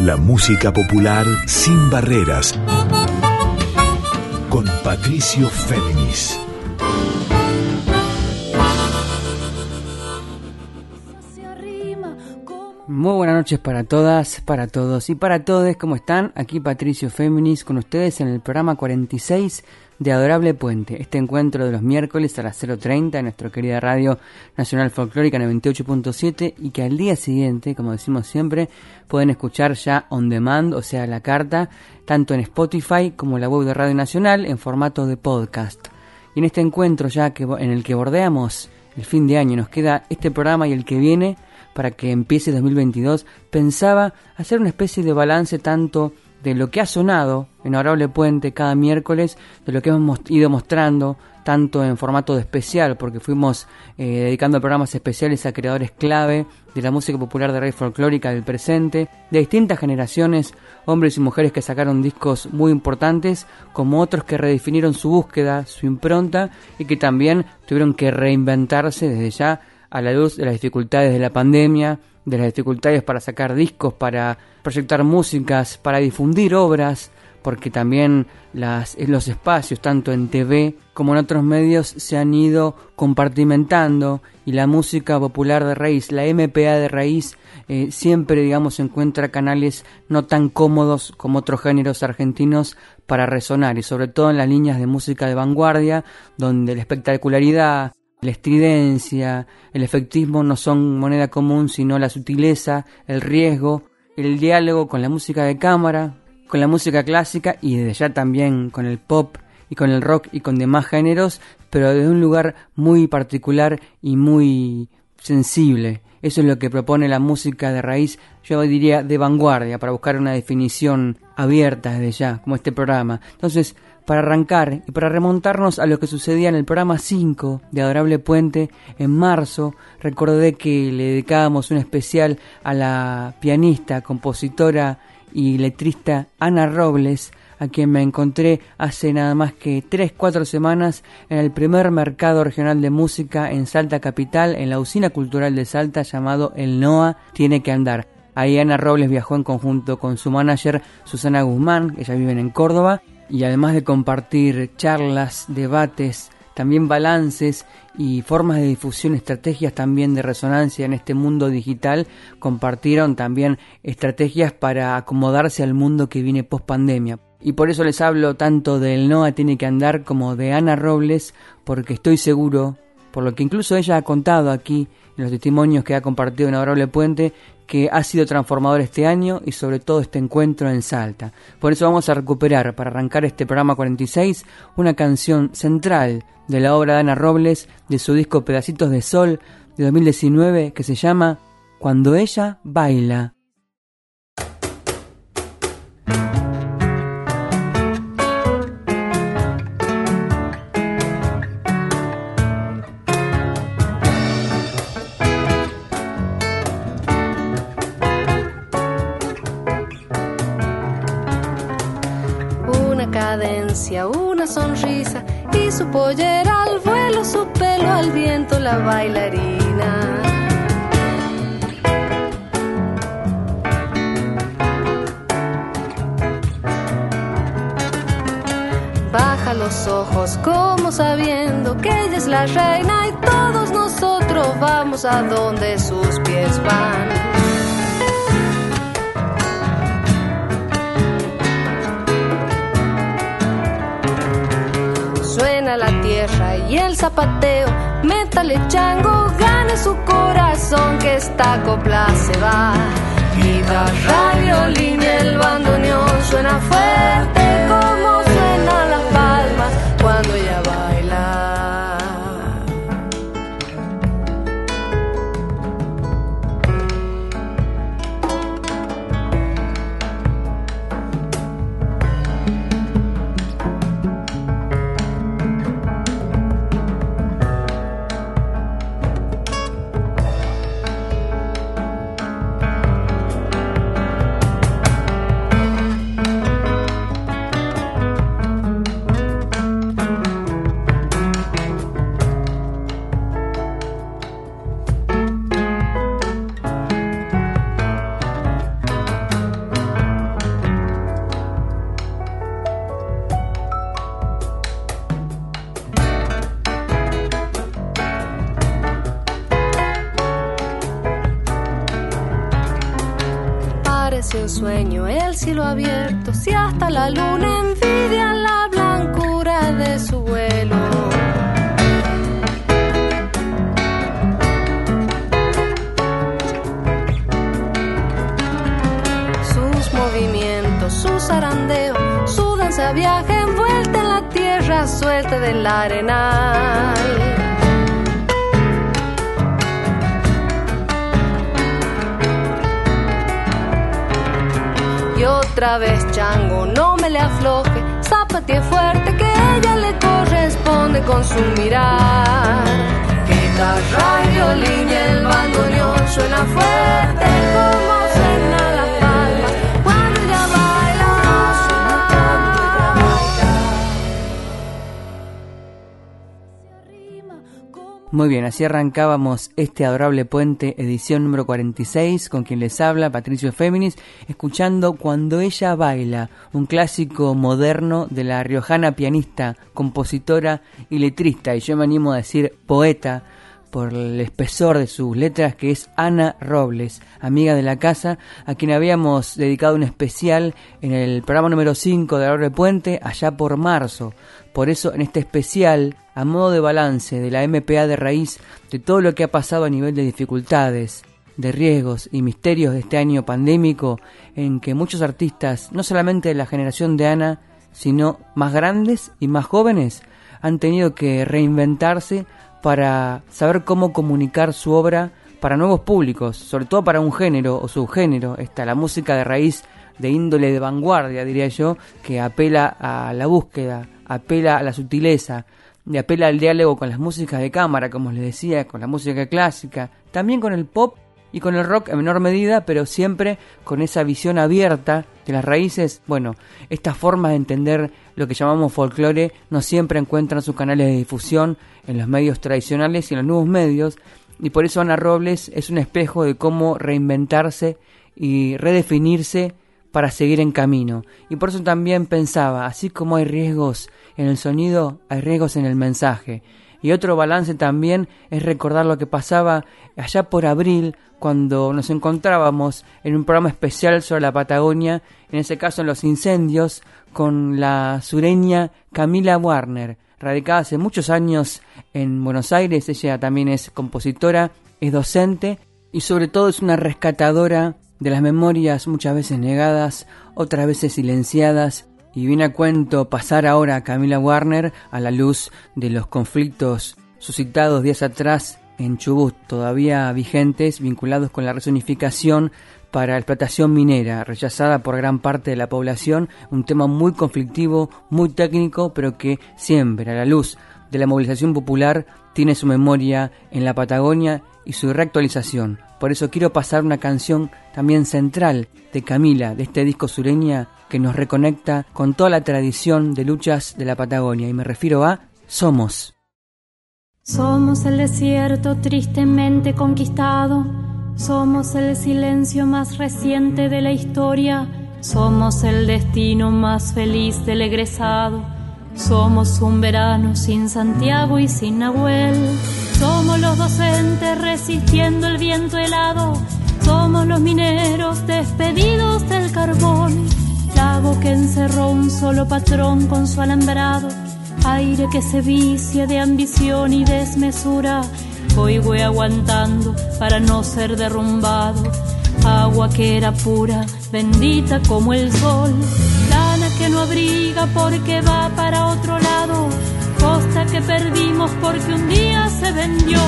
La música popular sin barreras. Con Patricio Féminis. Muy buenas noches para todas, para todos y para todos. ¿Cómo están? Aquí Patricio Féminis con ustedes en el programa 46 de Adorable Puente, este encuentro de los miércoles a las 0.30 en nuestra querida radio nacional folclórica 98.7 y que al día siguiente, como decimos siempre, pueden escuchar ya on demand, o sea, la carta, tanto en Spotify como en la web de Radio Nacional en formato de podcast. Y en este encuentro ya que, en el que bordeamos el fin de año, nos queda este programa y el que viene para que empiece 2022, pensaba hacer una especie de balance tanto de lo que ha sonado en Honorable Puente cada miércoles, de lo que hemos ido mostrando, tanto en formato de especial, porque fuimos eh, dedicando programas especiales a creadores clave de la música popular de raíz folclórica del presente, de distintas generaciones, hombres y mujeres que sacaron discos muy importantes, como otros que redefinieron su búsqueda, su impronta, y que también tuvieron que reinventarse desde ya a la luz de las dificultades de la pandemia, de las dificultades para sacar discos, para proyectar músicas, para difundir obras, porque también las, los espacios, tanto en TV como en otros medios, se han ido compartimentando y la música popular de raíz, la MPA de raíz, eh, siempre, digamos, encuentra canales no tan cómodos como otros géneros argentinos para resonar y sobre todo en las líneas de música de vanguardia, donde la espectacularidad, la estridencia, el efectismo no son moneda común, sino la sutileza, el riesgo, el diálogo con la música de cámara, con la música clásica y desde ya también con el pop y con el rock y con demás géneros, pero desde un lugar muy particular y muy sensible. Eso es lo que propone la música de raíz, yo diría de vanguardia, para buscar una definición abierta desde ya, como este programa. Entonces, para arrancar y para remontarnos a lo que sucedía en el programa 5 de Adorable Puente en marzo, recordé que le dedicábamos un especial a la pianista, compositora y letrista Ana Robles, a quien me encontré hace nada más que 3-4 semanas en el primer mercado regional de música en Salta Capital, en la usina cultural de Salta llamado El NOA Tiene que Andar. Ahí Ana Robles viajó en conjunto con su manager Susana Guzmán, ella vive en Córdoba, y además de compartir charlas, debates, también balances y formas de difusión, estrategias también de resonancia en este mundo digital, compartieron también estrategias para acomodarse al mundo que viene post pandemia. Y por eso les hablo tanto del NOA tiene que andar como de Ana Robles, porque estoy seguro, por lo que incluso ella ha contado aquí los testimonios que ha compartido en Adorable Puente, que ha sido transformador este año y sobre todo este encuentro en Salta. Por eso vamos a recuperar, para arrancar este programa 46, una canción central de la obra de Ana Robles, de su disco Pedacitos de Sol de 2019, que se llama Cuando ella baila. Una sonrisa y su pollera al vuelo, su pelo al viento, la bailarina. Baja los ojos como sabiendo que ella es la reina y todos nosotros vamos a donde sus pies van. La tierra y el zapateo, métale chango, gane su corazón que esta copla se va. Guitarra, violín, el bandoneón suena fuerte abierto, si hasta la luna envidia la blancura de su vuelo. Sus movimientos, su zarandeo, su danza viaja envuelta en la tierra suelta del arenal. Otra vez chango, no me le afloje, zapate fuerte que ella le corresponde con su mirar. Guitarra violín y el bandoneón suena fuerte como Muy bien, así arrancábamos este adorable puente, edición número 46, con quien les habla Patricio Féminis, escuchando Cuando ella baila, un clásico moderno de la riojana pianista, compositora y letrista, y yo me animo a decir poeta, por el espesor de sus letras, que es Ana Robles, amiga de la casa, a quien habíamos dedicado un especial en el programa número 5 de Adorable Puente, allá por marzo. Por eso, en este especial, a modo de balance de la MPA de raíz de todo lo que ha pasado a nivel de dificultades, de riesgos y misterios de este año pandémico en que muchos artistas, no solamente de la generación de Ana, sino más grandes y más jóvenes, han tenido que reinventarse para saber cómo comunicar su obra para nuevos públicos, sobre todo para un género o subgénero, está la música de raíz de índole de vanguardia, diría yo, que apela a la búsqueda, apela a la sutileza, y apela al diálogo con las músicas de cámara, como les decía, con la música clásica, también con el pop y con el rock en menor medida, pero siempre con esa visión abierta de las raíces. Bueno, estas formas de entender lo que llamamos folclore no siempre encuentran sus canales de difusión en los medios tradicionales y en los nuevos medios, y por eso Ana Robles es un espejo de cómo reinventarse y redefinirse para seguir en camino. Y por eso también pensaba, así como hay riesgos en el sonido, hay riesgos en el mensaje. Y otro balance también es recordar lo que pasaba allá por abril, cuando nos encontrábamos en un programa especial sobre la Patagonia, en ese caso en los incendios, con la sureña Camila Warner, radicada hace muchos años en Buenos Aires. Ella también es compositora, es docente y sobre todo es una rescatadora de las memorias muchas veces negadas, otras veces silenciadas, y viene a cuento pasar ahora a Camila Warner a la luz de los conflictos suscitados días atrás en Chubut, todavía vigentes, vinculados con la resonificación para explotación minera, rechazada por gran parte de la población, un tema muy conflictivo, muy técnico, pero que siempre, a la luz de la movilización popular, tiene su memoria en la Patagonia y su reactualización. Por eso quiero pasar una canción también central de Camila, de este disco sureña que nos reconecta con toda la tradición de luchas de la Patagonia. Y me refiero a Somos. Somos el desierto tristemente conquistado. Somos el silencio más reciente de la historia. Somos el destino más feliz del egresado. Somos un verano sin Santiago y sin Nahuel. Somos los docentes resistiendo el viento helado. Somos los mineros despedidos del carbón. Lago que encerró un solo patrón con su alambrado. Aire que se vicia de ambición y desmesura. Hoy voy aguantando para no ser derrumbado. Agua que era pura, bendita como el sol. Lana que no abriga porque va para otro lado costa que perdimos porque un día se vendió.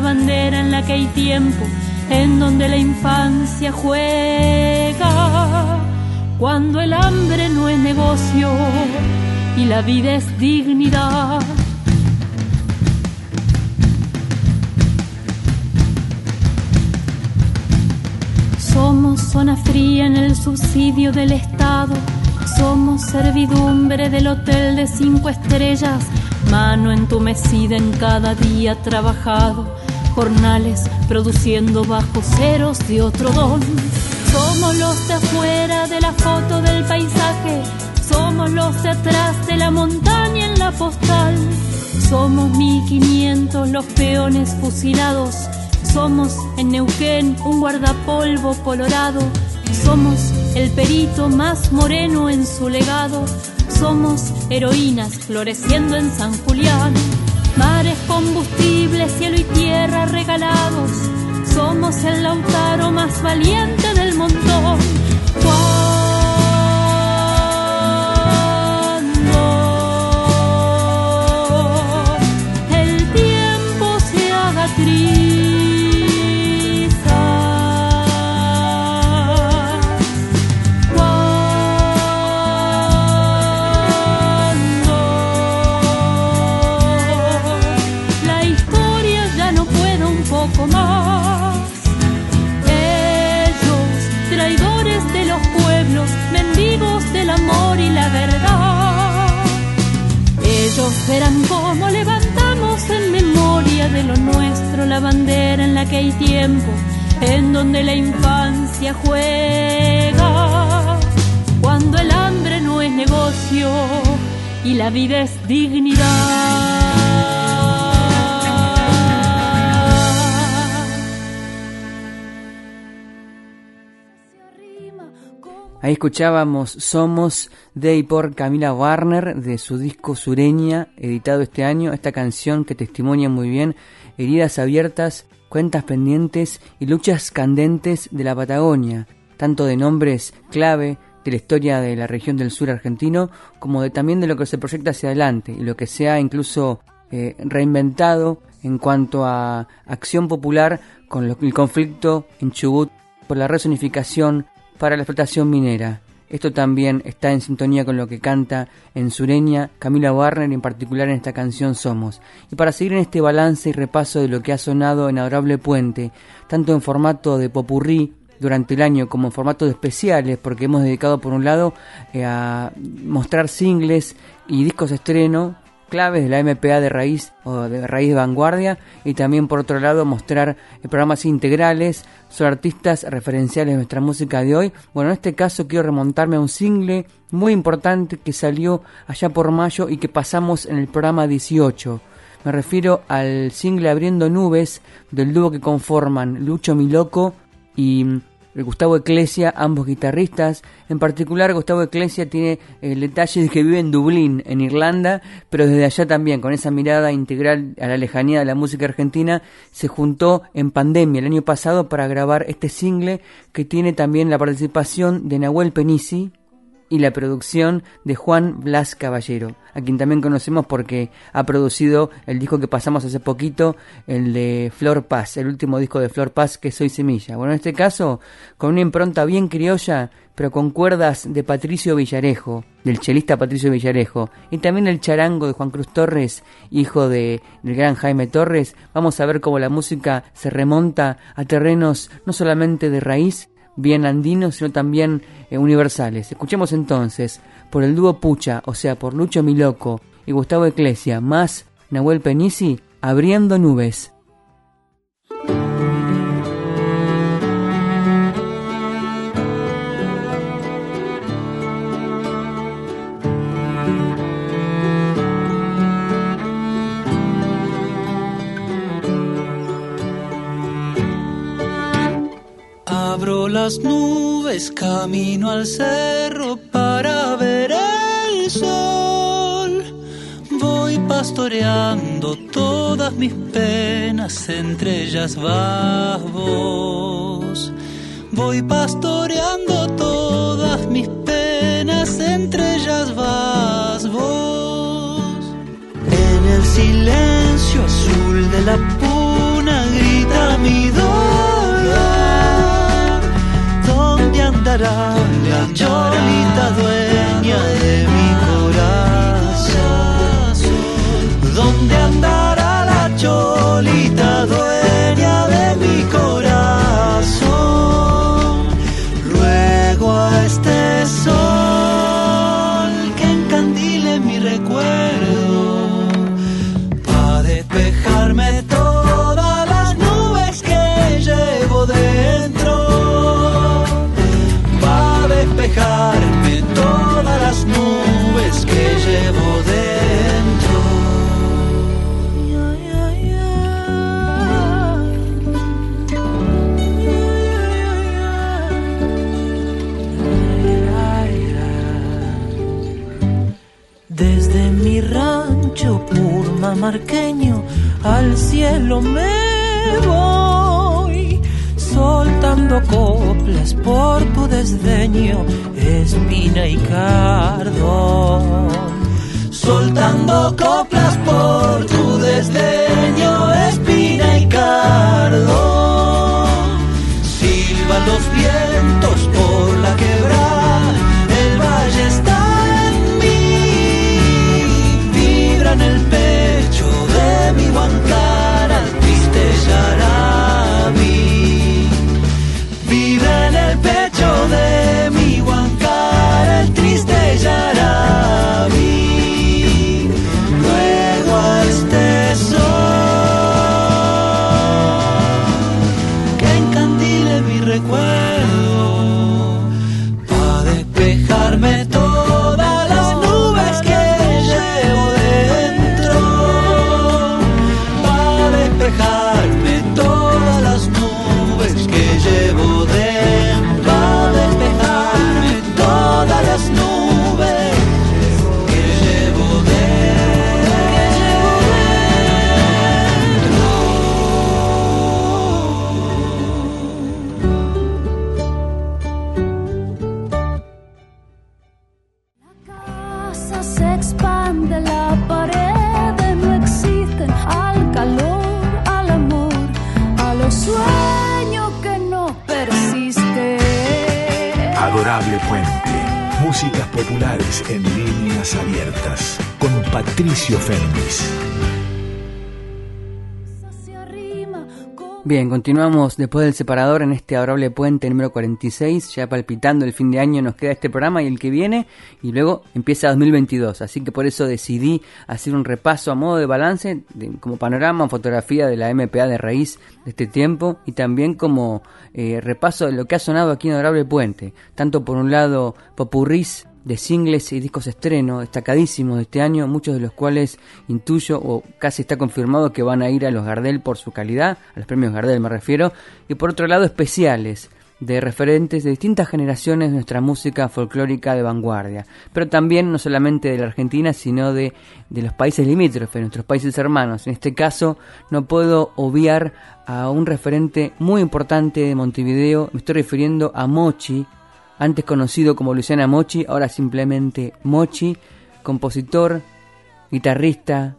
Bandera en la que hay tiempo, en donde la infancia juega, cuando el hambre no es negocio y la vida es dignidad. Somos zona fría en el subsidio del Estado. Somos servidumbre del hotel de cinco estrellas. Mano entumecida en cada día trabajado. Jornales produciendo bajo ceros de otro don. Somos los de afuera de la foto del paisaje. Somos los de atrás de la montaña en la postal. Somos 1500 los peones fusilados somos en Neuquén un guardapolvo colorado. Somos el perito más moreno en su legado. Somos heroínas floreciendo en San Julián. Mares, combustibles, cielo y tierra regalados. Somos el lautaro más valiente del montón. Verán cómo levantamos en memoria de lo nuestro la bandera en la que hay tiempo, en donde la infancia juega, cuando el hambre no es negocio y la vida es dignidad. Ahí escuchábamos Somos de y por Camila Warner de su disco Sureña, editado este año, esta canción que testimonia muy bien heridas abiertas, cuentas pendientes y luchas candentes de la Patagonia, tanto de nombres clave de la historia de la región del sur argentino, como de también de lo que se proyecta hacia adelante y lo que se ha incluso eh, reinventado en cuanto a acción popular con el conflicto en Chubut por la resonificación para la explotación minera. Esto también está en sintonía con lo que canta en Sureña Camila Warner, en particular en esta canción Somos. Y para seguir en este balance y repaso de lo que ha sonado en Adorable Puente, tanto en formato de popurrí durante el año como en formato de especiales, porque hemos dedicado por un lado eh, a mostrar singles y discos de estreno claves de la MPA de raíz o de raíz vanguardia y también por otro lado mostrar programas integrales sobre artistas referenciales de nuestra música de hoy. Bueno, en este caso quiero remontarme a un single muy importante que salió allá por mayo y que pasamos en el programa 18. Me refiero al single Abriendo Nubes del dúo que conforman Lucho Miloco y Gustavo Eclesia, ambos guitarristas. En particular, Gustavo Eclesia tiene el detalle de que vive en Dublín, en Irlanda, pero desde allá también, con esa mirada integral a la lejanía de la música argentina, se juntó en pandemia el año pasado para grabar este single que tiene también la participación de Nahuel Penisi, y la producción de Juan Blas Caballero, a quien también conocemos porque ha producido el disco que pasamos hace poquito, el de Flor Paz, el último disco de Flor Paz que Soy Semilla. Bueno, en este caso, con una impronta bien criolla, pero con cuerdas de Patricio Villarejo, del chelista Patricio Villarejo, y también el charango de Juan Cruz Torres, hijo de, del gran Jaime Torres, vamos a ver cómo la música se remonta a terrenos no solamente de raíz, bien andinos, sino también eh, universales. Escuchemos entonces por el dúo Pucha, o sea, por Lucho Miloco y Gustavo Eclesia, más Nahuel Penisi, Abriendo Nubes. Las nubes, camino al cerro para ver el sol. Voy pastoreando todas mis penas, entre ellas vas vos. Voy pastoreando todas mis penas, entre ellas vas vos. En el silencio azul de la pasado al cielo me voy, soltando coplas por tu desdeño, espina y cardón. Soltando coplas por tu desdeño, espina y cardón. Populares en líneas abiertas con Patricio Fernández. Bien, continuamos después del separador en este adorable puente número 46, ya palpitando el fin de año nos queda este programa y el que viene, y luego empieza 2022, así que por eso decidí hacer un repaso a modo de balance, como panorama, fotografía de la MPA de raíz de este tiempo, y también como eh, repaso de lo que ha sonado aquí en Adorable Puente, tanto por un lado popurrís de singles y discos estreno destacadísimos de este año, muchos de los cuales intuyo o casi está confirmado que van a ir a los Gardel por su calidad, a los premios Gardel me refiero, y por otro lado especiales de referentes de distintas generaciones de nuestra música folclórica de vanguardia, pero también no solamente de la Argentina, sino de, de los países limítrofes, nuestros países hermanos. En este caso no puedo obviar a un referente muy importante de Montevideo, me estoy refiriendo a Mochi, antes conocido como Luciana Mochi, ahora simplemente Mochi, compositor, guitarrista,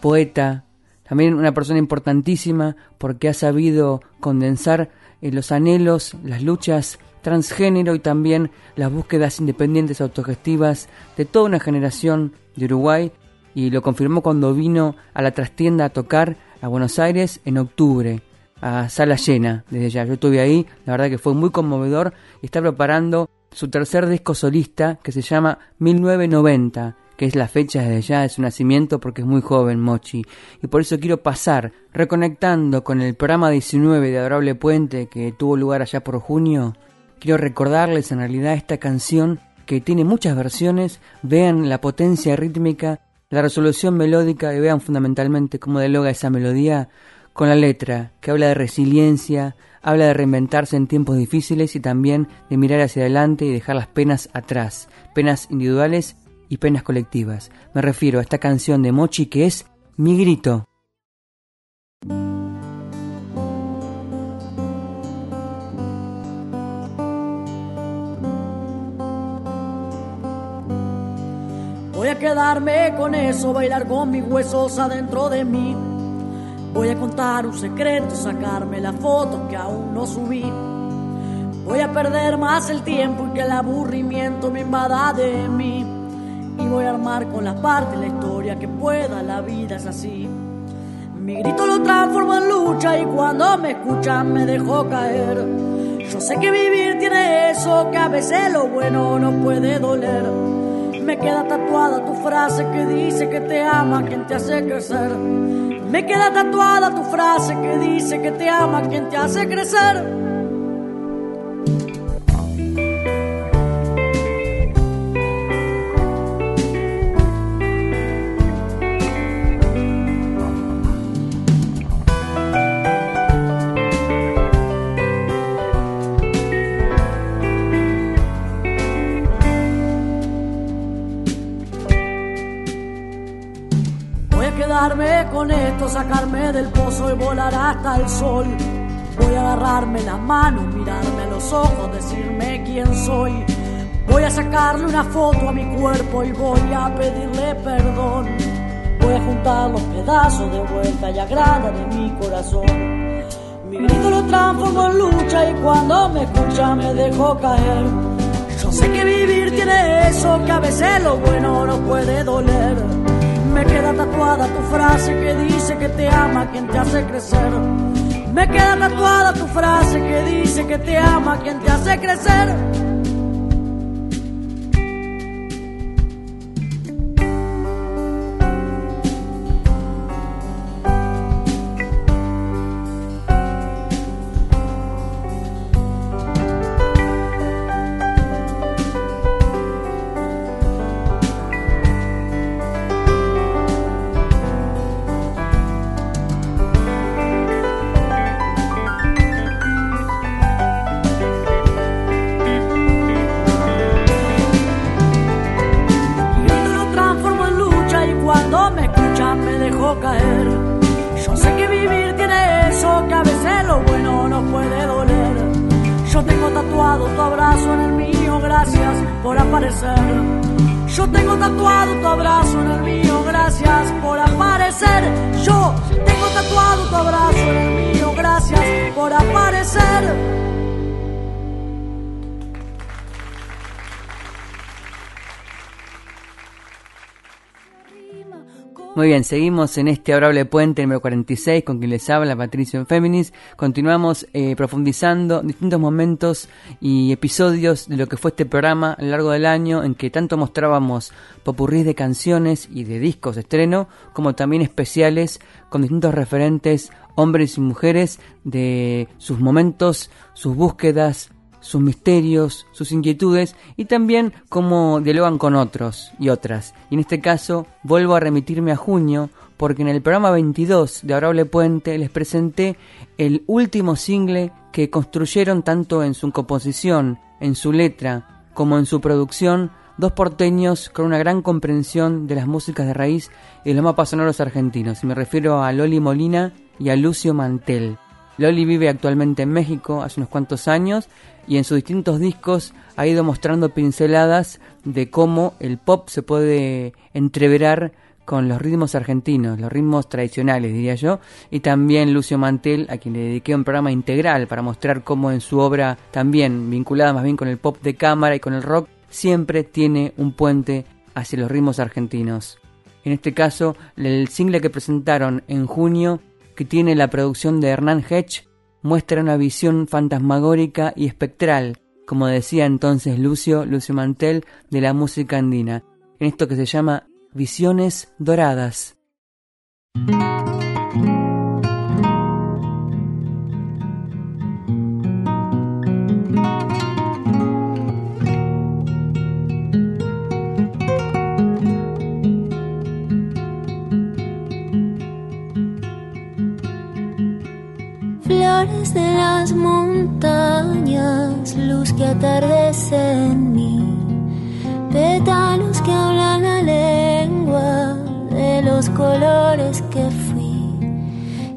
poeta, también una persona importantísima porque ha sabido condensar eh, los anhelos, las luchas transgénero y también las búsquedas independientes autogestivas de toda una generación de Uruguay y lo confirmó cuando vino a la trastienda a tocar a Buenos Aires en octubre a sala llena desde ya. Yo estuve ahí, la verdad que fue muy conmovedor está preparando su tercer disco solista que se llama 1990, que es la fecha desde ya de su nacimiento porque es muy joven Mochi. Y por eso quiero pasar, reconectando con el programa 19 de Adorable Puente que tuvo lugar allá por junio, quiero recordarles en realidad esta canción que tiene muchas versiones, vean la potencia rítmica, la resolución melódica y vean fundamentalmente cómo dialoga esa melodía con la letra, que habla de resiliencia, habla de reinventarse en tiempos difíciles y también de mirar hacia adelante y dejar las penas atrás, penas individuales y penas colectivas. Me refiero a esta canción de Mochi que es Mi Grito. Voy a quedarme con eso, bailar con mis huesos adentro de mí Voy a contar un secreto, sacarme la foto que aún no subí. Voy a perder más el tiempo y que el aburrimiento me invada de mí. Y voy a armar con las partes la historia que pueda, la vida es así. Mi grito lo transformo en lucha y cuando me escuchan me dejo caer. Yo sé que vivir tiene eso, que a veces lo bueno no puede doler. Me queda tatuada tu frase que dice que te ama quien te hace crecer. Me queda tatuada tu frase que dice que te ama quien te hace crecer. Esto, sacarme del pozo y volar hasta el sol. Voy a agarrarme las manos, mirarme los ojos, decirme quién soy. Voy a sacarle una foto a mi cuerpo y voy a pedirle perdón. Voy a juntar los pedazos de vuelta y agrada de mi corazón. Mi grito lo transformo en lucha y cuando me escucha me dejo caer. Yo sé que vivir tiene eso, que a veces lo bueno no puede doler. Tatuada tu frase que dice que te ama quien te hace crecer. Me queda tatuada tu frase que dice que te ama quien te hace crecer. Muy bien, seguimos en este adorable puente número 46 con quien les habla Patricio Féminis. Continuamos eh, profundizando distintos momentos y episodios de lo que fue este programa a lo largo del año en que tanto mostrábamos popurrís de canciones y de discos de estreno como también especiales con distintos referentes hombres y mujeres de sus momentos, sus búsquedas, sus misterios, sus inquietudes y también cómo dialogan con otros y otras. Y en este caso vuelvo a remitirme a junio porque en el programa 22 de Adorable Puente les presenté el último single que construyeron tanto en su composición, en su letra, como en su producción, dos porteños con una gran comprensión de las músicas de raíz y los mapas sonoros argentinos. Y me refiero a Loli Molina y a Lucio Mantel. Loli vive actualmente en México hace unos cuantos años y en sus distintos discos ha ido mostrando pinceladas de cómo el pop se puede entreverar con los ritmos argentinos, los ritmos tradicionales, diría yo, y también Lucio Mantel, a quien le dediqué un programa integral para mostrar cómo en su obra, también vinculada más bien con el pop de cámara y con el rock, siempre tiene un puente hacia los ritmos argentinos. En este caso, el single que presentaron en junio que tiene la producción de Hernán Hedge, muestra una visión fantasmagórica y espectral, como decía entonces Lucio, Lucio Mantel, de la música andina, en esto que se llama Visiones Doradas. Las montañas, luz que atardece en mí, pétalos que hablan la lengua de los colores que fui.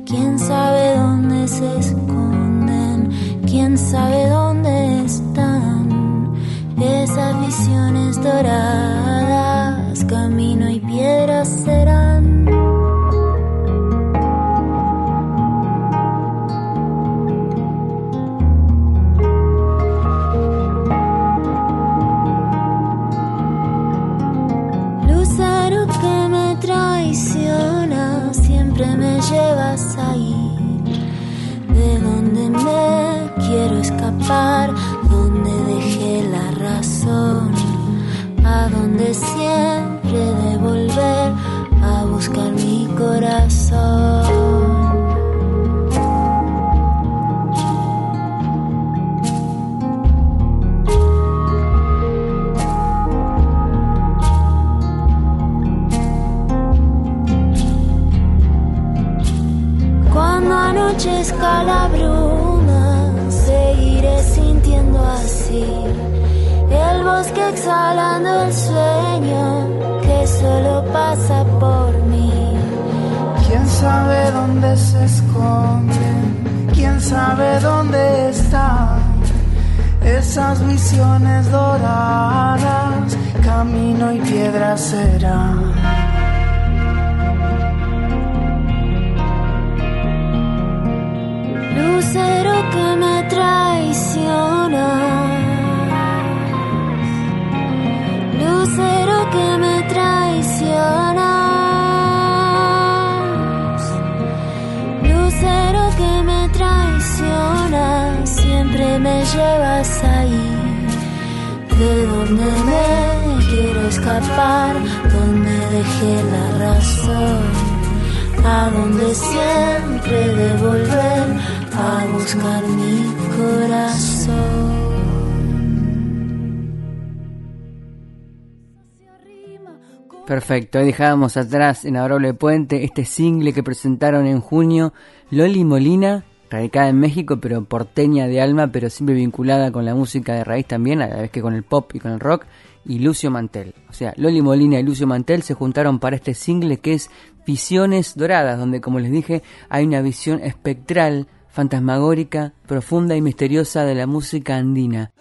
Quién sabe dónde se esconden, quién sabe dónde están esas visiones doradas, camino y piedras serán. Perfecto, dejábamos atrás en Adorable Puente este single que presentaron en junio Loli Molina radicada en México, pero porteña de alma, pero siempre vinculada con la música de raíz también, a la vez que con el pop y con el rock, y Lucio Mantel. O sea, Loli Molina y Lucio Mantel se juntaron para este single que es Visiones Doradas, donde, como les dije, hay una visión espectral, fantasmagórica, profunda y misteriosa de la música andina.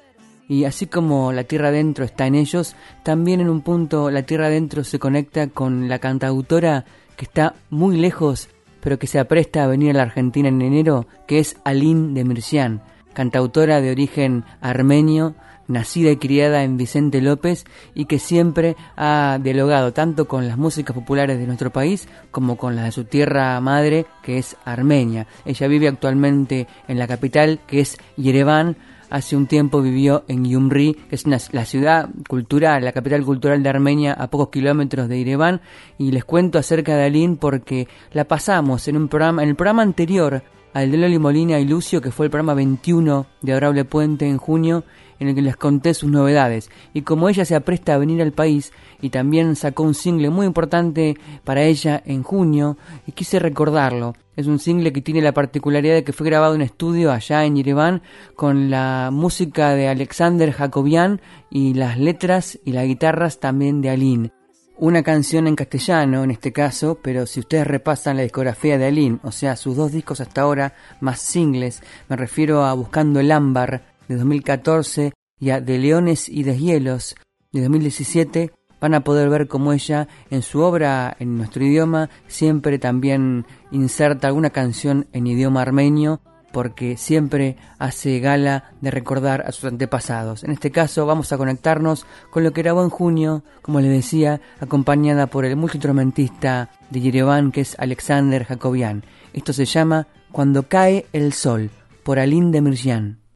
Y así como la tierra adentro está en ellos, también en un punto la tierra adentro se conecta con la cantautora que está muy lejos pero que se apresta a venir a la Argentina en enero, que es Aline de Mircián, cantautora de origen armenio, nacida y criada en Vicente López y que siempre ha dialogado tanto con las músicas populares de nuestro país como con las de su tierra madre, que es Armenia. Ella vive actualmente en la capital, que es Yerevan, hace un tiempo vivió en Yumri, que es la ciudad cultural, la capital cultural de Armenia, a pocos kilómetros de Yerevan, y les cuento acerca de Aline porque la pasamos en un programa, en el programa anterior al de Loli Molina y Lucio, que fue el programa 21 de Adorable Puente en junio, en el que les conté sus novedades. Y como ella se apresta a venir al país y también sacó un single muy importante para ella en junio, y quise recordarlo. Es un single que tiene la particularidad de que fue grabado en estudio allá en Yerevan con la música de Alexander Jacobian y las letras y las guitarras también de Aline. Una canción en castellano en este caso, pero si ustedes repasan la discografía de Aline, o sea, sus dos discos hasta ahora, más singles, me refiero a Buscando el Ámbar, de 2014 y a De Leones y Deshielos de 2017 van a poder ver cómo ella en su obra en nuestro idioma siempre también inserta alguna canción en idioma armenio porque siempre hace gala de recordar a sus antepasados. En este caso vamos a conectarnos con lo que grabó en junio, como les decía, acompañada por el multiinstrumentista de Yerevan que es Alexander Jacobian. Esto se llama Cuando cae el sol, por Aline de Mirjan.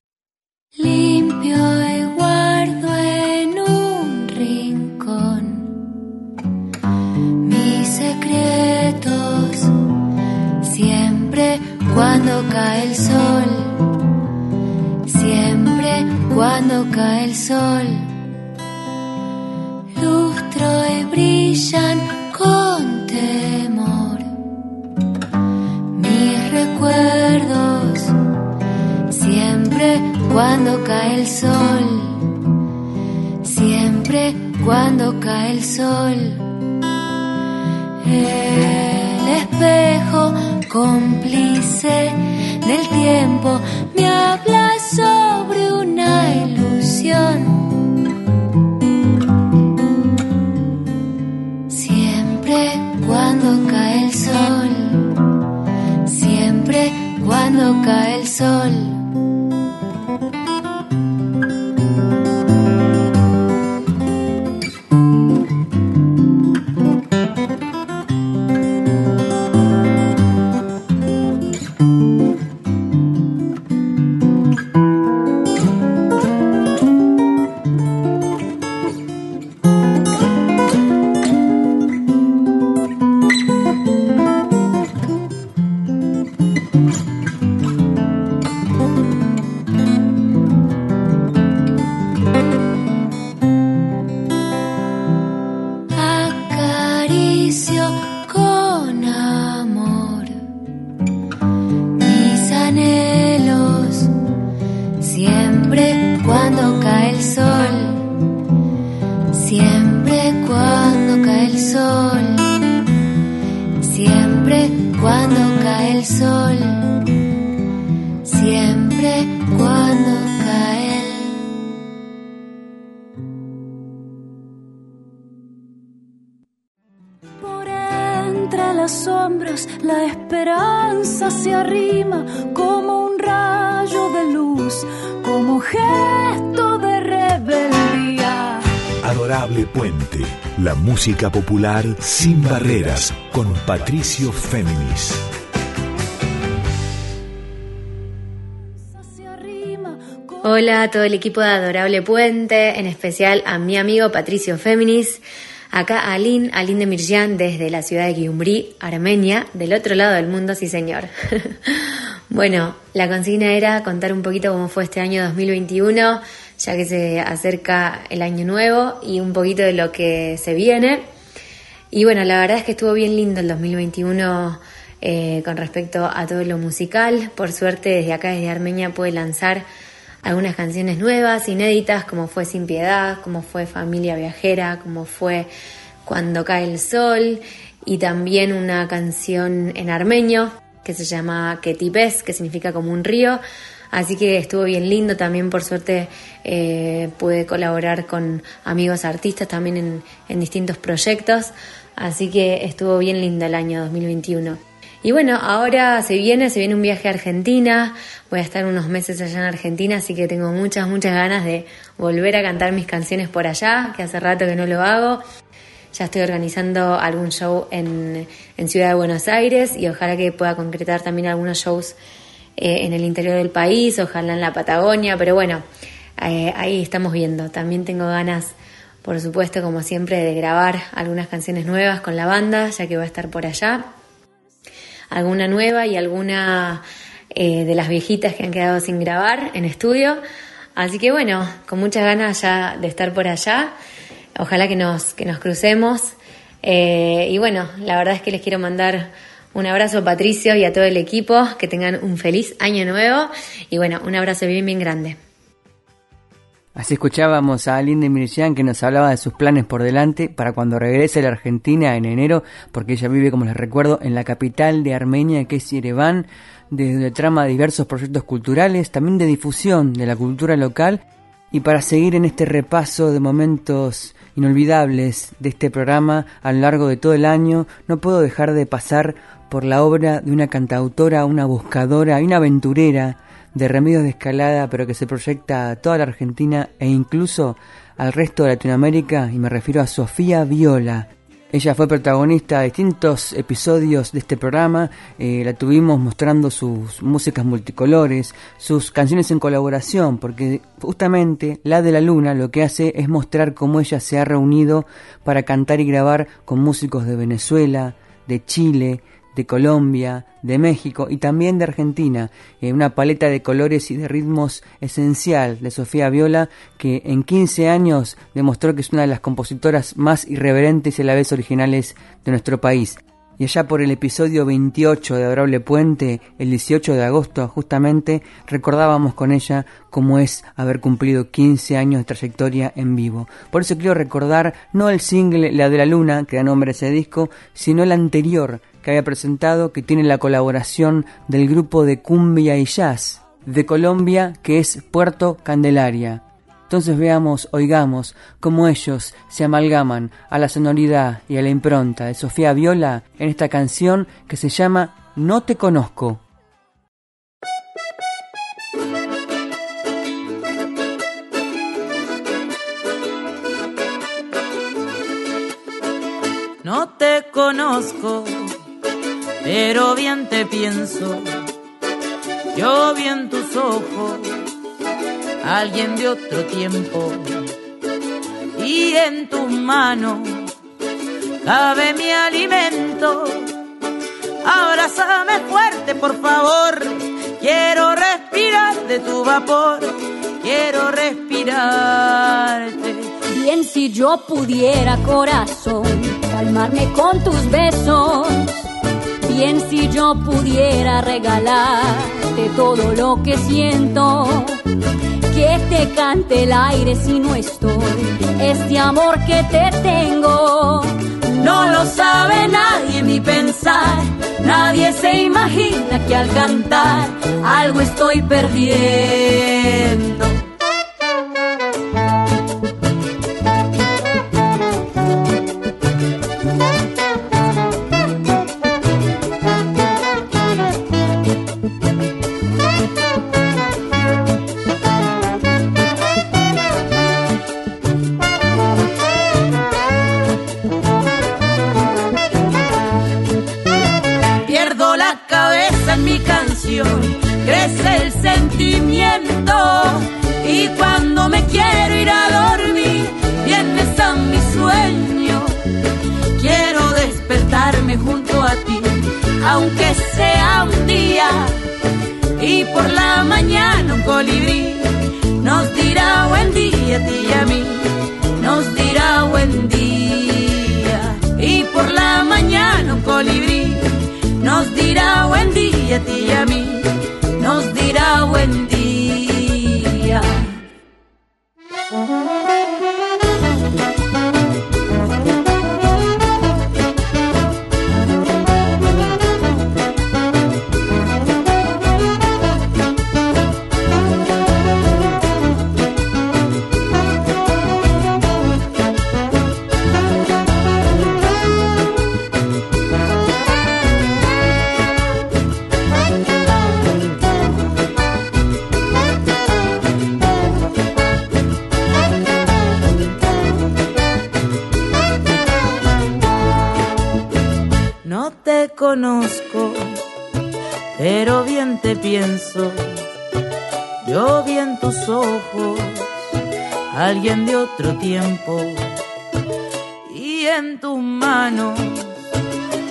Limpio y guardo en un rincón mis secretos. Siempre cuando cae el sol, siempre cuando cae el sol, lustro y brillan con temor mis recuerdos. Cuando cae el sol, siempre cuando cae el sol. El espejo cómplice del tiempo me habla sobre una ilusión. Siempre cuando cae el sol, siempre cuando cae el sol. Música popular sin barreras con Patricio Féminis. Hola a todo el equipo de Adorable Puente, en especial a mi amigo Patricio Féminis, acá a Aline, Aline de Mirjan desde la ciudad de Gyumri, Armenia, del otro lado del mundo, sí señor. bueno, la consigna era contar un poquito cómo fue este año 2021, ya que se acerca el año nuevo y un poquito de lo que se viene. Y bueno, la verdad es que estuvo bien lindo el 2021 eh, con respecto a todo lo musical. Por suerte, desde acá, desde Armenia, pude lanzar algunas canciones nuevas, inéditas, como fue Sin Piedad, como fue Familia Viajera, como fue Cuando cae el sol, y también una canción en armenio que se llama Ketipes, que significa como un río. Así que estuvo bien lindo, también por suerte eh, pude colaborar con amigos artistas también en, en distintos proyectos, así que estuvo bien lindo el año 2021. Y bueno, ahora se viene, se viene un viaje a Argentina, voy a estar unos meses allá en Argentina, así que tengo muchas, muchas ganas de volver a cantar mis canciones por allá, que hace rato que no lo hago. Ya estoy organizando algún show en, en Ciudad de Buenos Aires y ojalá que pueda concretar también algunos shows eh, en el interior del país, ojalá en la Patagonia, pero bueno, eh, ahí estamos viendo. También tengo ganas, por supuesto, como siempre, de grabar algunas canciones nuevas con la banda, ya que va a estar por allá. Alguna nueva y alguna eh, de las viejitas que han quedado sin grabar en estudio. Así que bueno, con muchas ganas ya de estar por allá. Ojalá que nos, que nos crucemos. Y bueno, la verdad es que les quiero mandar un abrazo Patricio y a todo el equipo. Que tengan un feliz año nuevo. Y bueno, un abrazo bien, bien grande. Así escuchábamos a Aline de Mirchan que nos hablaba de sus planes por delante para cuando regrese a la Argentina en enero, porque ella vive, como les recuerdo, en la capital de Armenia, que es Yerevan, desde donde trama diversos proyectos culturales, también de difusión de la cultura local, y para seguir en este repaso de momentos inolvidables de este programa a lo largo de todo el año, no puedo dejar de pasar por la obra de una cantautora, una buscadora y una aventurera de remedios de escalada, pero que se proyecta a toda la Argentina e incluso al resto de Latinoamérica, y me refiero a Sofía Viola. Ella fue protagonista de distintos episodios de este programa, eh, la tuvimos mostrando sus músicas multicolores, sus canciones en colaboración, porque justamente La de la Luna lo que hace es mostrar cómo ella se ha reunido para cantar y grabar con músicos de Venezuela, de Chile, de Colombia, de México y también de Argentina, eh, una paleta de colores y de ritmos esencial de Sofía Viola que en 15 años demostró que es una de las compositoras más irreverentes y a la vez originales de nuestro país. Y allá por el episodio 28 de Adorable Puente, el 18 de agosto justamente, recordábamos con ella cómo es haber cumplido 15 años de trayectoria en vivo. Por eso quiero recordar no el single La de la Luna, que da nombre a ese disco, sino el anterior, que había presentado, que tiene la colaboración del grupo de cumbia y jazz de Colombia, que es Puerto Candelaria. Entonces veamos, oigamos cómo ellos se amalgaman a la sonoridad y a la impronta de Sofía Viola en esta canción que se llama No te conozco. No te conozco, pero bien te pienso. Yo vi en tus ojos alguien de otro tiempo y en tus manos cabe mi alimento. Abrázame fuerte, por favor. Quiero respirar de tu vapor. Quiero respirarte. Bien si yo pudiera, corazón, calmarme con tus besos. Si yo pudiera regalarte todo lo que siento. Que te cante el aire si no estoy. Este amor que te tengo. No lo sabe nadie ni pensar. Nadie se imagina que al cantar algo estoy perdiendo. Quiero ir a dormir vienes a mi sueño. Quiero despertarme junto a ti, aunque sea un día y por la mañana un colibrí nos dirá buen día a ti y a mí, nos dirá buen día y por la mañana un colibrí nos dirá buen día a ti y a mí, nos dirá buen día. Conozco, pero bien te pienso. Yo vi en tus ojos alguien de otro tiempo y en tus manos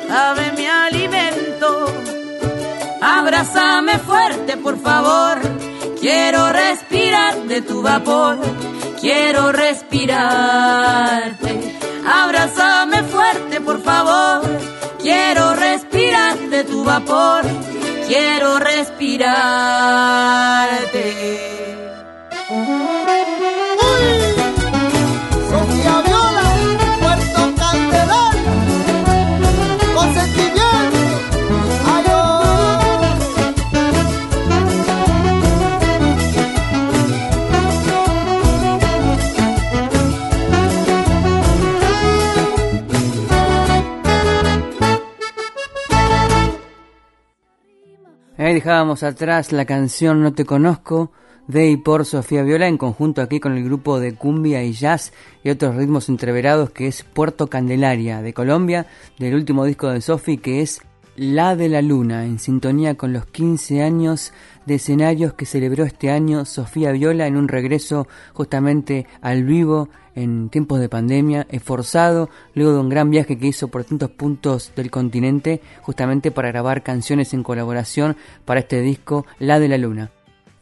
sabe mi alimento. Abrázame fuerte, por favor. Quiero respirar de tu vapor. Quiero respirarte. Abrázame fuerte, por favor Quiero respirar de tu vapor, quiero respirarte. Ahí dejábamos atrás la canción No te conozco de y por Sofía Viola en conjunto aquí con el grupo de cumbia y jazz y otros ritmos entreverados que es Puerto Candelaria de Colombia, del último disco de Sofi que es La de la Luna, en sintonía con los 15 años de escenarios que celebró este año Sofía Viola en un regreso justamente al vivo en tiempos de pandemia, esforzado, luego de un gran viaje que hizo por tantos puntos del continente, justamente para grabar canciones en colaboración para este disco La de la Luna.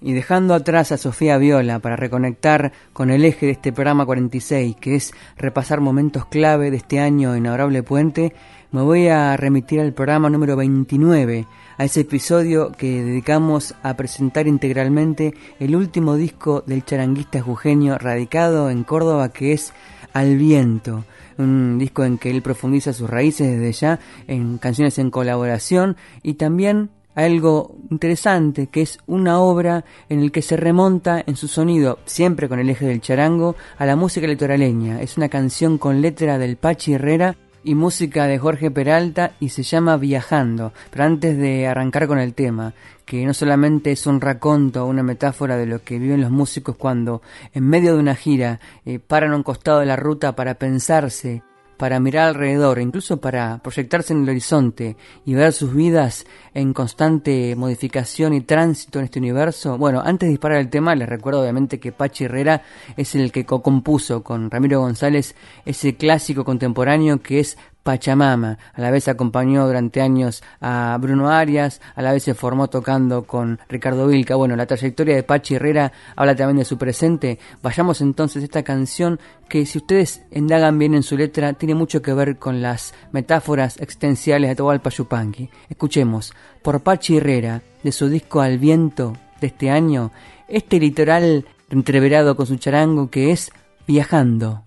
Y dejando atrás a Sofía Viola para reconectar con el eje de este programa 46, que es repasar momentos clave de este año en Adorable Puente, me voy a remitir al programa número 29, a ese episodio que dedicamos a presentar integralmente el último disco del charanguista jujeño radicado en Córdoba que es Al Viento un disco en que él profundiza sus raíces desde ya en canciones en colaboración y también algo interesante que es una obra en el que se remonta en su sonido, siempre con el eje del charango, a la música litoraleña. Es una canción con letra del Pachi Herrera y música de Jorge Peralta y se llama Viajando. Pero antes de arrancar con el tema, que no solamente es un raconto, una metáfora de lo que viven los músicos cuando en medio de una gira eh, paran a un costado de la ruta para pensarse para mirar alrededor, incluso para proyectarse en el horizonte y ver sus vidas en constante modificación y tránsito en este universo. Bueno, antes de disparar el tema, les recuerdo obviamente que Pachi Herrera es el que co-compuso con Ramiro González ese clásico contemporáneo que es Pachamama. A la vez acompañó durante años a Bruno Arias, a la vez se formó tocando con Ricardo Vilca. Bueno, la trayectoria de Pachi Herrera habla también de su presente. Vayamos entonces a esta canción que si ustedes indagan bien en su letra tiene mucho que ver con las metáforas existenciales de Tobalpa Yupanqui. Escuchemos, por Pachi Herrera, de su disco Al Viento de este año, este litoral entreverado con su charango que es Viajando.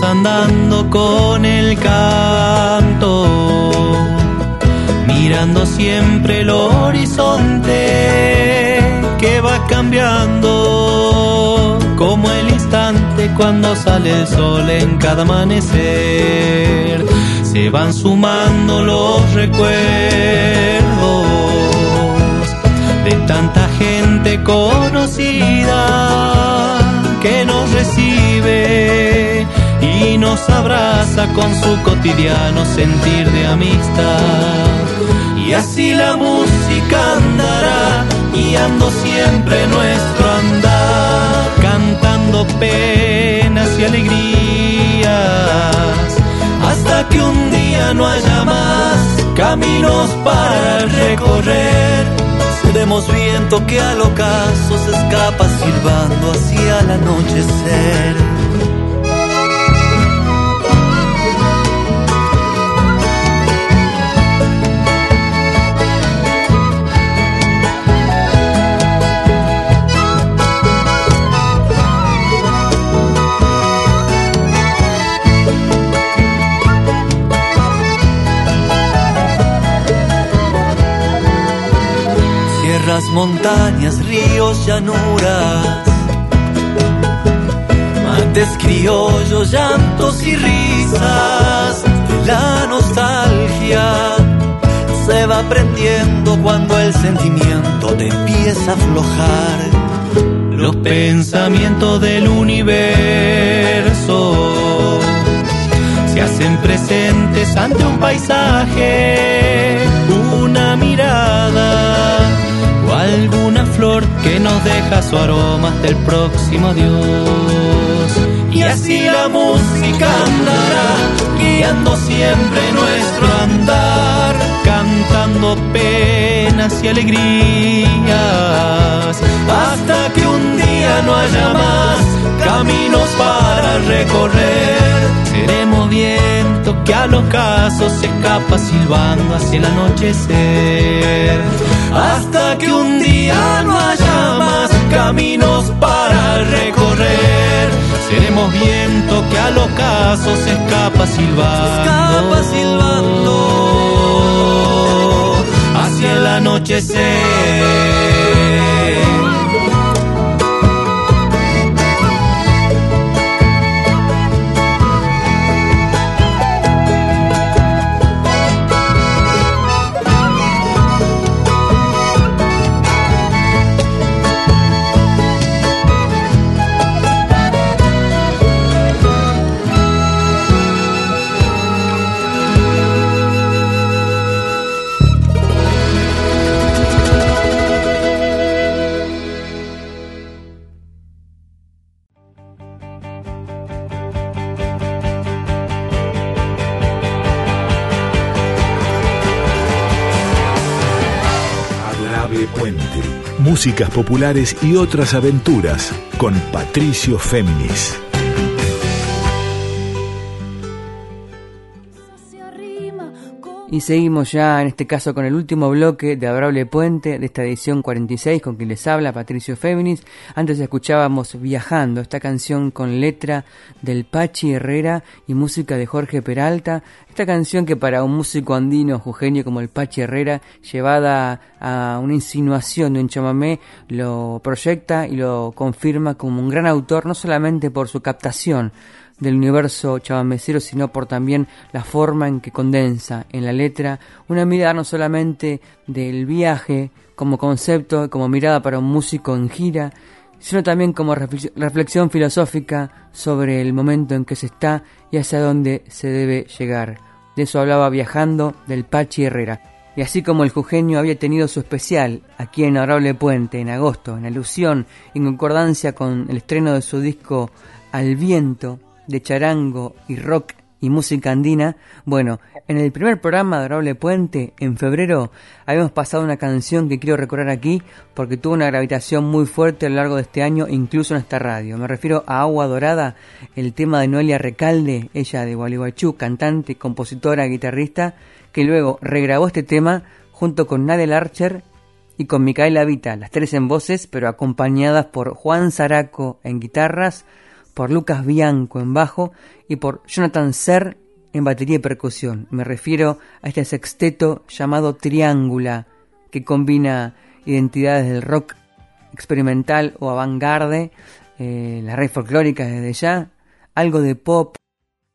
Andando con el canto, mirando siempre el horizonte que va cambiando como el instante cuando sale el sol en cada amanecer. Se van sumando los recuerdos de tanta gente conocida que nos recibe y nos abraza con su cotidiano sentir de amistad. Y así la música andará guiando siempre nuestro andar, cantando penas y alegrías, hasta que un día no haya más caminos para recorrer. Seremos viento que al ocaso se escapa silbando hacia el anochecer. Montañas, ríos, llanuras, mates criollos, llantos y risas, la nostalgia se va prendiendo cuando el sentimiento te empieza a aflojar. Los pensamientos del universo se hacen presentes ante un paisaje, nos deja su aroma hasta el próximo Dios. Y así la música andará, guiando siempre nuestro andar, cantando penas y alegrías, hasta que un día no haya más caminos para recorrer. Seremos viento que al ocaso se escapa silbando hacia el anochecer hasta que un día no haya más caminos para recorrer. Seremos viento que al ocaso se escapa silbando, escapa silbando hacia el anochecer. Músicas populares y otras aventuras con Patricio Féminis. Y seguimos ya en este caso con el último bloque de Adorable Puente de esta edición 46 con quien les habla Patricio Féminis. Antes escuchábamos Viajando, esta canción con letra del Pachi Herrera y música de Jorge Peralta. Esta canción que para un músico andino jujeño como el Pachi Herrera, llevada a una insinuación de un chamamé, lo proyecta y lo confirma como un gran autor, no solamente por su captación, del universo chavamecero, sino por también la forma en que condensa en la letra una mirada no solamente del viaje como concepto, como mirada para un músico en gira, sino también como reflexión filosófica sobre el momento en que se está y hacia dónde se debe llegar. De eso hablaba viajando del Pachi Herrera. Y así como el jujeño había tenido su especial aquí en Honorable Puente en agosto, en alusión, en concordancia con el estreno de su disco Al Viento, de charango y rock y música andina, bueno, en el primer programa de Adorable Puente, en febrero, habíamos pasado una canción que quiero recordar aquí porque tuvo una gravitación muy fuerte a lo largo de este año, incluso en esta radio. Me refiero a Agua Dorada, el tema de Noelia Recalde, ella de Gualeguaychú, cantante, compositora, guitarrista, que luego regrabó este tema junto con Nadel Archer y con Micaela Vita, las tres en voces, pero acompañadas por Juan Zaraco en guitarras, por Lucas Bianco en bajo y por Jonathan Ser en batería y percusión. Me refiero a este sexteto llamado Triángula, que combina identidades del rock experimental o avant-garde, eh, las redes folclóricas desde ya, algo de pop,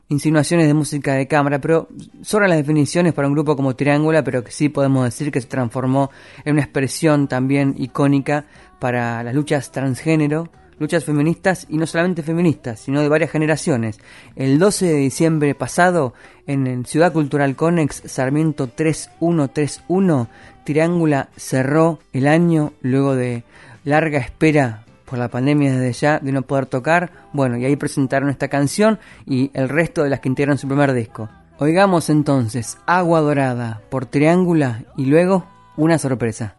insinuaciones de música de cámara, pero sobre las definiciones para un grupo como Triángula, pero que sí podemos decir que se transformó en una expresión también icónica para las luchas transgénero, luchas feministas y no solamente feministas, sino de varias generaciones. El 12 de diciembre pasado, en el Ciudad Cultural Conex Sarmiento 3131, Triángula cerró el año luego de larga espera por la pandemia desde ya de no poder tocar. Bueno, y ahí presentaron esta canción y el resto de las que integran su primer disco. Oigamos entonces Agua Dorada por Triángula y luego una sorpresa.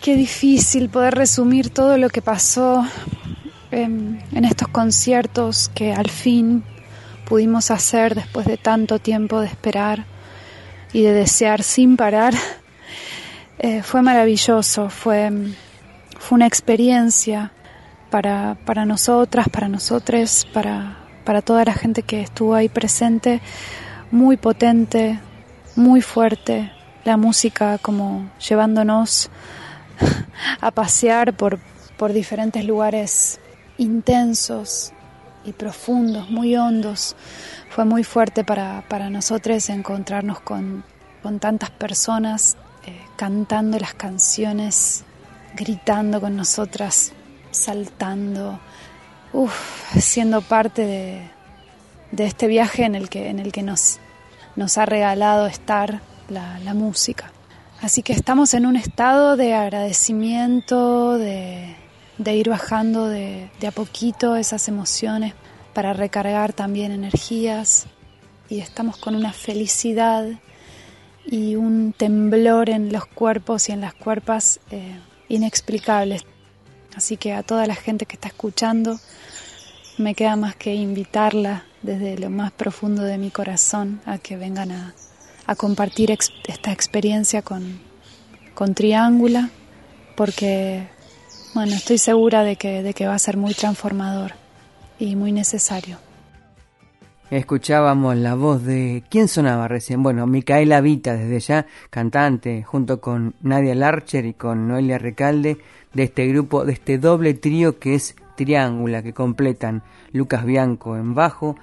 Qué difícil poder resumir todo lo que pasó en, en estos conciertos que al fin pudimos hacer después de tanto tiempo de esperar y de desear sin parar. Eh, fue maravilloso, fue, fue una experiencia para, para nosotras, para nosotros, para, para toda la gente que estuvo ahí presente, muy potente, muy fuerte, la música como llevándonos a pasear por, por diferentes lugares intensos y profundos, muy hondos. Fue muy fuerte para, para nosotros encontrarnos con, con tantas personas eh, cantando las canciones, gritando con nosotras, saltando, siendo parte de, de, este viaje en el que, en el que nos, nos ha regalado estar la, la música. Así que estamos en un estado de agradecimiento, de, ir bajando de, de, a poquito esas emociones para recargar también energías y estamos con una felicidad y un temblor en los cuerpos y en las cuerpas eh, inexplicables. Así que a toda la gente que está escuchando, me queda más que invitarla desde lo más profundo de mi corazón a que vengan a, a compartir esta experiencia con, con Triángula, porque bueno, estoy segura de que, de que va a ser muy transformador y muy necesario. Escuchábamos la voz de... ¿Quién sonaba recién? Bueno, Micaela Vita, desde ya, cantante, junto con Nadia Larcher y con Noelia Recalde, de este grupo, de este doble trío que es Triángula, que completan Lucas Bianco en bajo,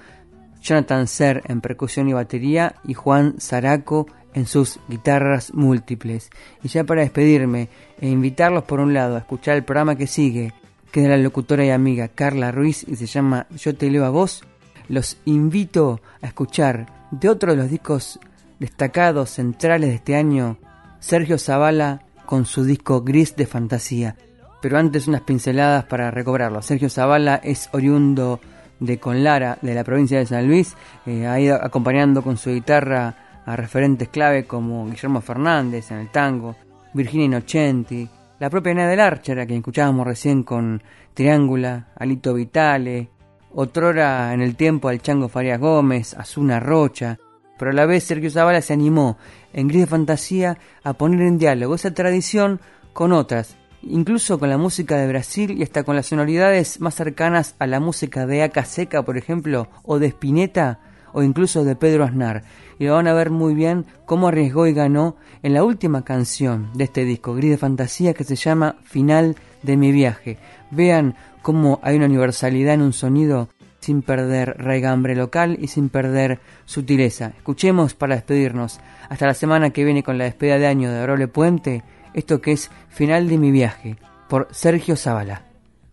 Jonathan Ser en percusión y batería y Juan Zaraco en sus guitarras múltiples. Y ya para despedirme e invitarlos por un lado a escuchar el programa que sigue, que es de la locutora y amiga Carla Ruiz y se llama Yo te leo a vos, los invito a escuchar de otro de los discos destacados centrales de este año, Sergio Zavala con su disco Gris de Fantasía. Pero antes unas pinceladas para recobrarlo. Sergio Zavala es oriundo de Conlara, de la provincia de San Luis, eh, ha ido acompañando con su guitarra a referentes clave como Guillermo Fernández en el tango, Virginia Innocenti, la propia Neda Archer, a quien escuchábamos recién con Triángula, Alito Vitale, otrora en el tiempo al Chango Farias Gómez, Azuna Rocha, pero a la vez Sergio Zavala se animó en Gris de Fantasía a poner en diálogo esa tradición con otras, incluso con la música de Brasil y hasta con las sonoridades más cercanas a la música de Aca Seca, por ejemplo, o de Spinetta, o incluso de Pedro Aznar. Y lo van a ver muy bien cómo arriesgó y ganó en la última canción de este disco, Gris de Fantasía, que se llama Final de mi viaje. Vean cómo hay una universalidad en un sonido sin perder raigambre local y sin perder sutileza. Escuchemos para despedirnos. Hasta la semana que viene con la despedida de año de Adorable Puente esto que es Final de mi viaje, por Sergio Zavala.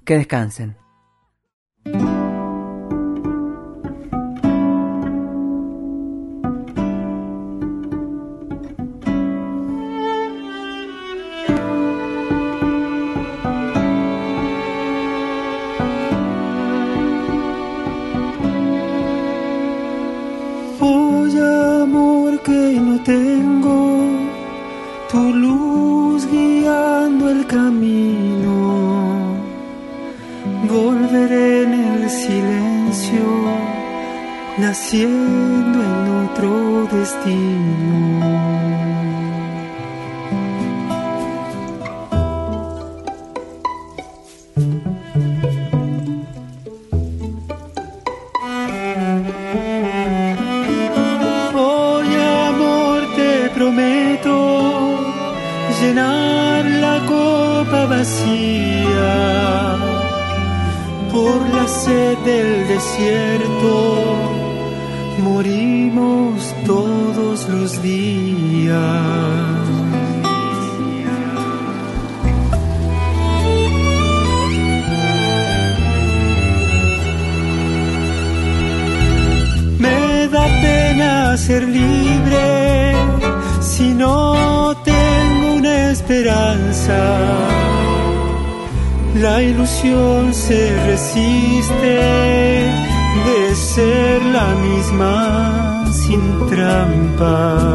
Que descansen. pas